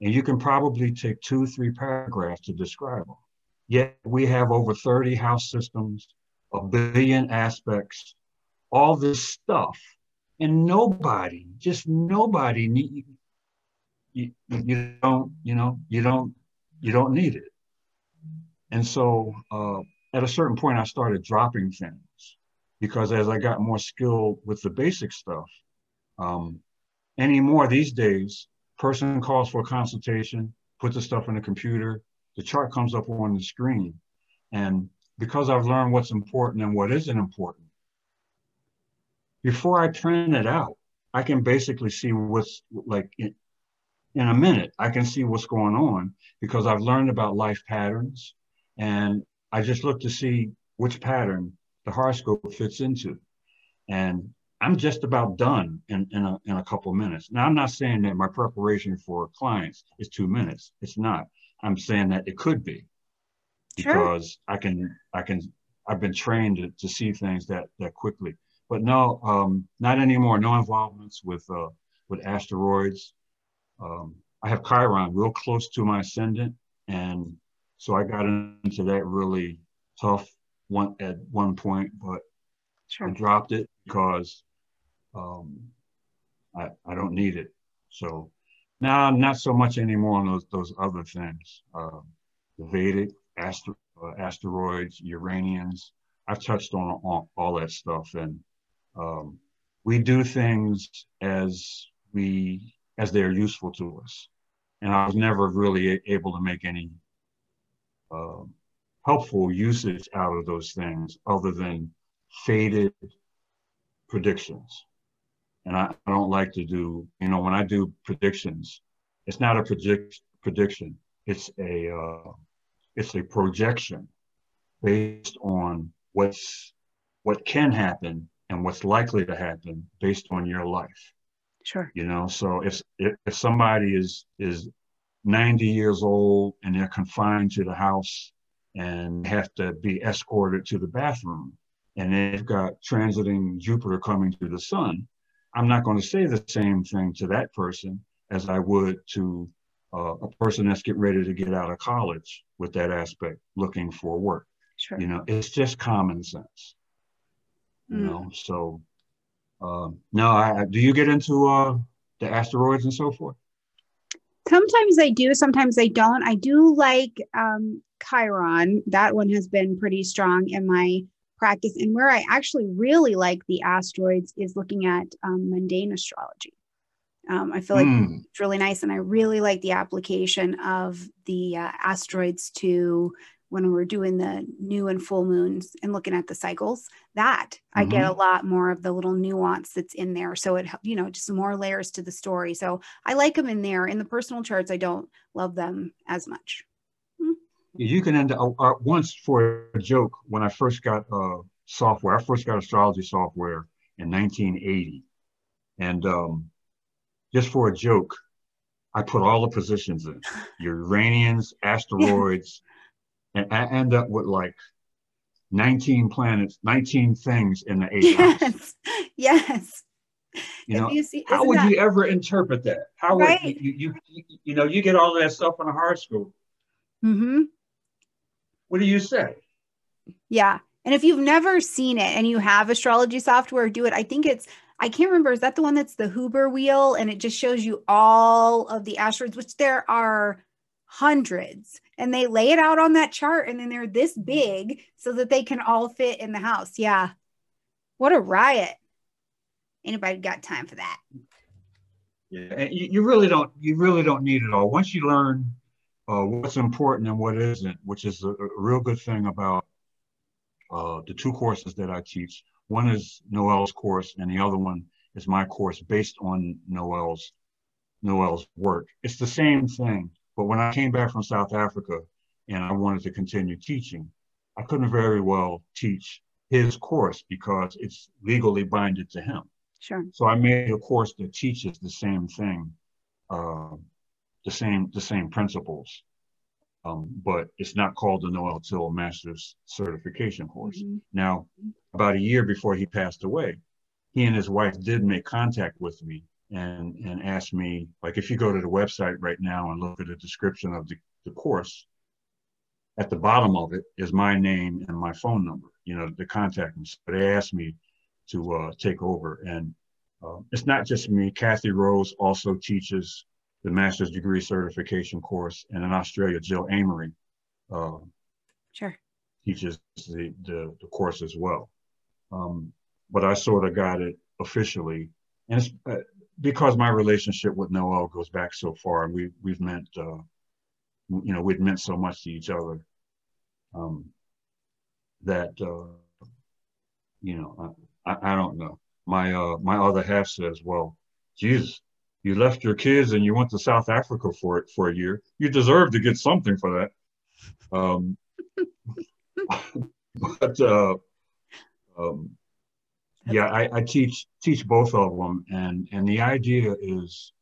and you can probably take two, three paragraphs to describe them. Yet we have over 30 house systems, a billion aspects, all this stuff and nobody just nobody need you, you don't you know you don't you don't need it and so uh, at a certain point i started dropping things because as i got more skilled with the basic stuff um, anymore these days person calls for a consultation put the stuff in the computer the chart comes up on the screen. And because i've learned what's important and what isn't important before I print it out, I can basically see what's like in, in a minute, I can see what's going on because I've learned about life patterns. And I just look to see which pattern the horoscope fits into. And I'm just about done in, in, a, in a couple of minutes. Now, I'm not saying that my preparation for clients is two minutes. It's not. I'm saying that it could be because sure. I can, I can, I've been trained to, to see things that, that quickly but no, um, not anymore. No involvements with uh, with asteroids. Um, I have Chiron real close to my ascendant, and so I got into that really tough one at one point, but sure. I dropped it because um, I I don't need it. So now not so much anymore on those those other things. Uh, the Vedic, astro, uh, asteroids, Uranians. I've touched on all, all that stuff, and um, we do things as we as they are useful to us, and I was never really able to make any uh, helpful usage out of those things other than faded predictions. And I, I don't like to do, you know, when I do predictions, it's not a predict, prediction. It's a, uh, it's a projection based on what's, what can happen and what's likely to happen based on your life. Sure. You know, so if, if somebody is, is 90 years old and they're confined to the house and have to be escorted to the bathroom and they've got transiting Jupiter coming to the sun, I'm not going to say the same thing to that person as I would to uh, a person that's getting ready to get out of college with that aspect, looking for work. Sure. You know, it's just common sense. You Mm. know, so um, no, I, do you get into uh, the asteroids and so forth? Sometimes I do, sometimes I don't. I do like um, Chiron. That one has been pretty strong in my practice. And where I actually really like the asteroids is looking at um, mundane astrology. Um, I feel like Mm. it's really nice. And I really like the application of the uh, asteroids to when we're doing the new and full moons and looking at the cycles. That I get a lot more of the little nuance that's in there. So it, you know, just more layers to the story. So I like them in there. In the personal charts, I don't love them as much. You can end up uh, once for a joke when I first got uh, software. I first got astrology software in 1980, and um, just for a joke, I put all the positions in *laughs* Uranians, asteroids, and I end up with like 19 planets, 19 things in the house. Yes. *laughs* Yes. You If know, you see, how would that- you ever interpret that? How would you, you, you, you know, you get all that stuff in a high school. Mm-hmm. What do you say? Yeah. And if you've never seen it and you have astrology software, do it. I think it's, I can't remember, is that the one that's the Huber wheel? And it just shows you all of the asteroids, which there are hundreds. And they lay it out on that chart and then they're this big so that they can all fit in the house. Yeah. What a riot. Anybody got time for that? Yeah, and you, you really don't you really don't need it all. Once you learn uh, what's important and what isn't, which is a, a real good thing about uh, the two courses that I teach. One is Noel's course, and the other one is my course based on Noel's Noel's work. It's the same thing, but when I came back from South Africa and I wanted to continue teaching, I couldn't very well teach his course because it's legally binded to him. Sure. So I made a course that teaches the same thing, uh, the same the same principles, um, but it's not called the Noel Tyl Master's Certification Course. Mhm. Now, about a year before he passed away, he and his wife did make contact with me and and asked me, like, if you go to the website right now and look at the description of the, the course, at the bottom of it is my name and my phone number, you know, to contact me. So they asked me to uh, take over. And uh, it's not just me. Kathy Rose also teaches the master's degree certification course. And in Australia, Jill Amory uh, Sure. teaches the, the, the course as well. Um, but I sort of got it officially. And it's uh, because my relationship with Noel goes back so far. And we, we've meant, uh, you know, we'd meant so much to each other um, that, uh, you know, I, I don't know. My uh, my other half says, "Well, Jesus, you left your kids and you went to South Africa for it for a year. You deserve to get something for that." Um, *laughs* but uh, um, yeah, I, I teach teach both of them, and and the idea is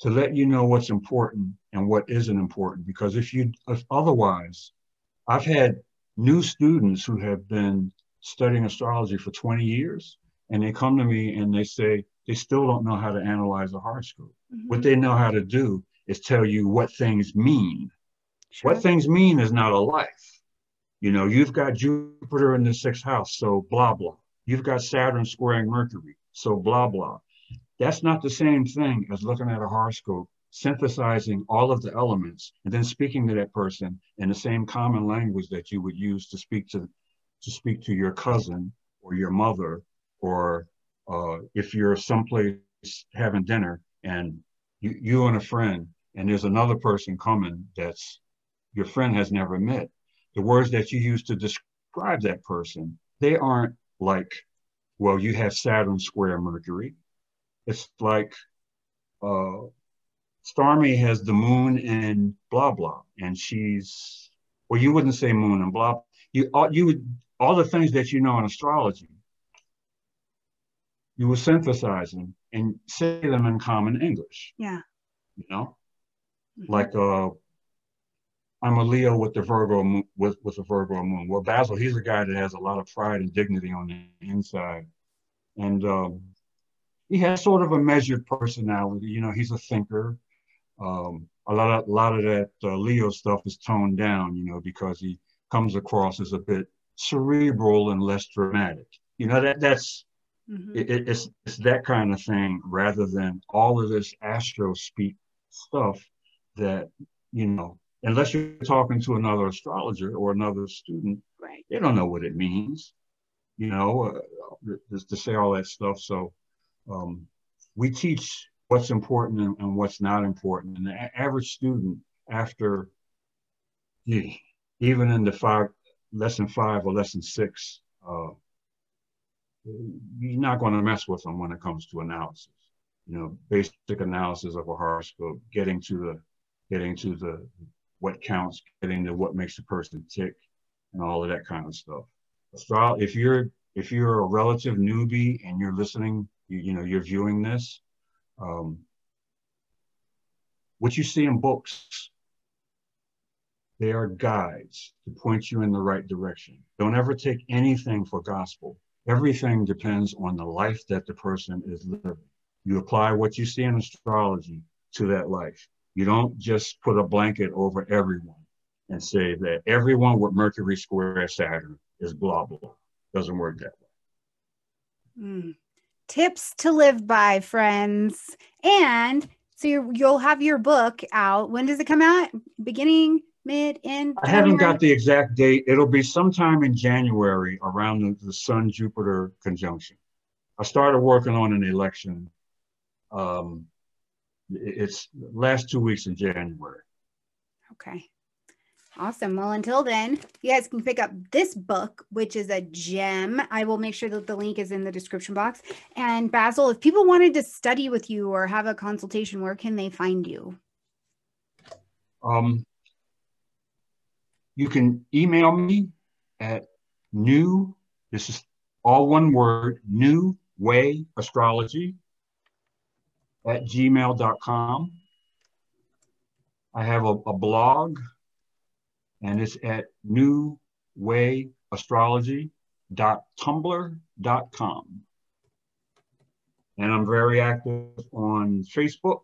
to let you know what's important and what isn't important. Because if you if otherwise, I've had new students who have been studying astrology for 20 years and they come to me and they say they still don't know how to analyze a horoscope. Mm-hmm. What they know how to do is tell you what things mean. Sure. What things mean is not a life. You know, you've got Jupiter in the sixth house, so blah, blah. You've got Saturn squaring Mercury, so blah, blah. That's not the same thing as looking at a horoscope, synthesizing all of the elements, and then speaking to that person in the same common language that you would use to speak to to speak to your cousin or your mother, or uh, if you're someplace having dinner and you, you and a friend, and there's another person coming that's your friend has never met. The words that you use to describe that person, they aren't like well, you have Saturn square Mercury. It's like uh, Stormie has the moon and blah blah, and she's well, you wouldn't say moon and blah. You all you would all the things that you know in astrology. You would synthesize them and say them in common English. Yeah. You know, mm-hmm. like uh, I'm a Leo with the Virgo moon, with with a Virgo moon. Well, Basil, he's a guy that has a lot of pride and dignity on the inside, and um, he has sort of a measured personality. You know, he's a thinker. Um, a lot of a lot of that uh, Leo stuff is toned down. You know, because he comes across as a bit cerebral and less dramatic. You know, that that's mm-hmm. it, it's it's that kind of thing rather than all of this astro speak stuff that you know unless you're talking to another astrologer or another student, right. they don't know what it means, you know, uh, just to say all that stuff. So um, we teach what's important and, and, what's not important. And the average student, after even in the five, lesson five or lesson six, uh, you're not going to mess with them when it comes to analysis. You know, basic analysis of a horoscope, getting to the getting to the what counts, getting to what makes a person tick, and all of that kind of stuff. So if you're if you're a relative newbie and you're listening, you, you know, you're viewing this, um, what you see in books, they are guides to point you in the right direction. Don't ever take anything for gospel. Everything depends on the life that the person is living. You apply what you see in astrology to that life. You don't just put a blanket over everyone and say that everyone with Mercury square Saturn is blah, blah. Doesn't work that way. Mm. Tips to live by, friends. And so you will have your book out. When does it come out? Beginning, mid, end? I haven't got the exact date. It'll be sometime in January around the, the Sun Jupiter conjunction. I started working on an election um, it's last two weeks in January. Okay. Awesome. Well, until then, you guys can pick up this book, which is a gem. I will make sure that the link is in the description box. And Basil, if people wanted to study with you or have a consultation, where can they find you? Um, you can email me at new, this is all one word, new way astrology at gmail.com. I have a, a blog and it's at newwayastrology.tumblr.com. And I'm very active on Facebook,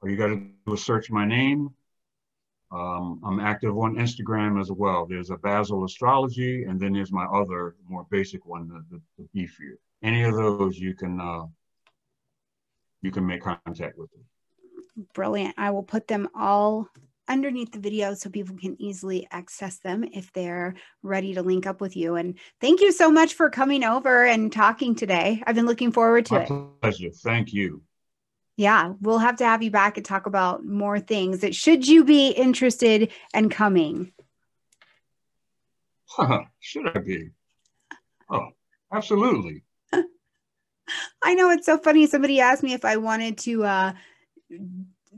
or you got to do a search my name. Um, I'm active on Instagram as well. There's a Basil Astrology, and then there's my other more basic one, the, the, the beefier. Any of those you can uh, you can make contact with them. Brilliant. I will put them all underneath the video so people can easily access them if they're ready to link up with you. And thank you so much for coming over and talking today. I've been looking forward to My it. Pleasure. Thank you. Yeah, we'll have to have you back and talk about more things that should you be interested in coming. should I be? Oh, absolutely. I know it's so funny. Somebody asked me if I wanted to uh,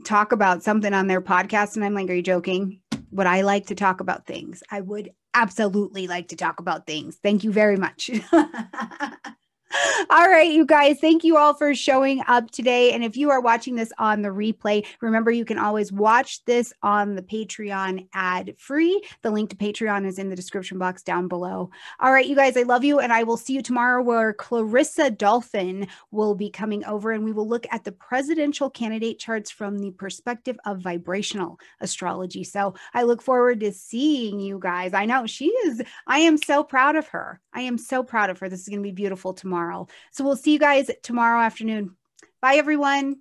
talk about something on their podcast, and I'm like, "Are you joking? Would I like to talk about things? I would absolutely like to talk about things. Thank you very much." *laughs* *laughs* all right, you guys, thank you all for showing up today. And if you are watching this on the replay, remember you can always watch this on the Patreon ad free. The link to Patreon is in the description box down below. All right, you guys, I love you. And I will see you tomorrow where Clarissa Dolphin will be coming over and we will look at the presidential candidate charts from the perspective of vibrational astrology. So I look forward to seeing you guys. I know she is, I am so proud of her. I am so proud of her. This is going to be beautiful tomorrow tomorrow. So we'll see you guys tomorrow afternoon. Bye, everyone.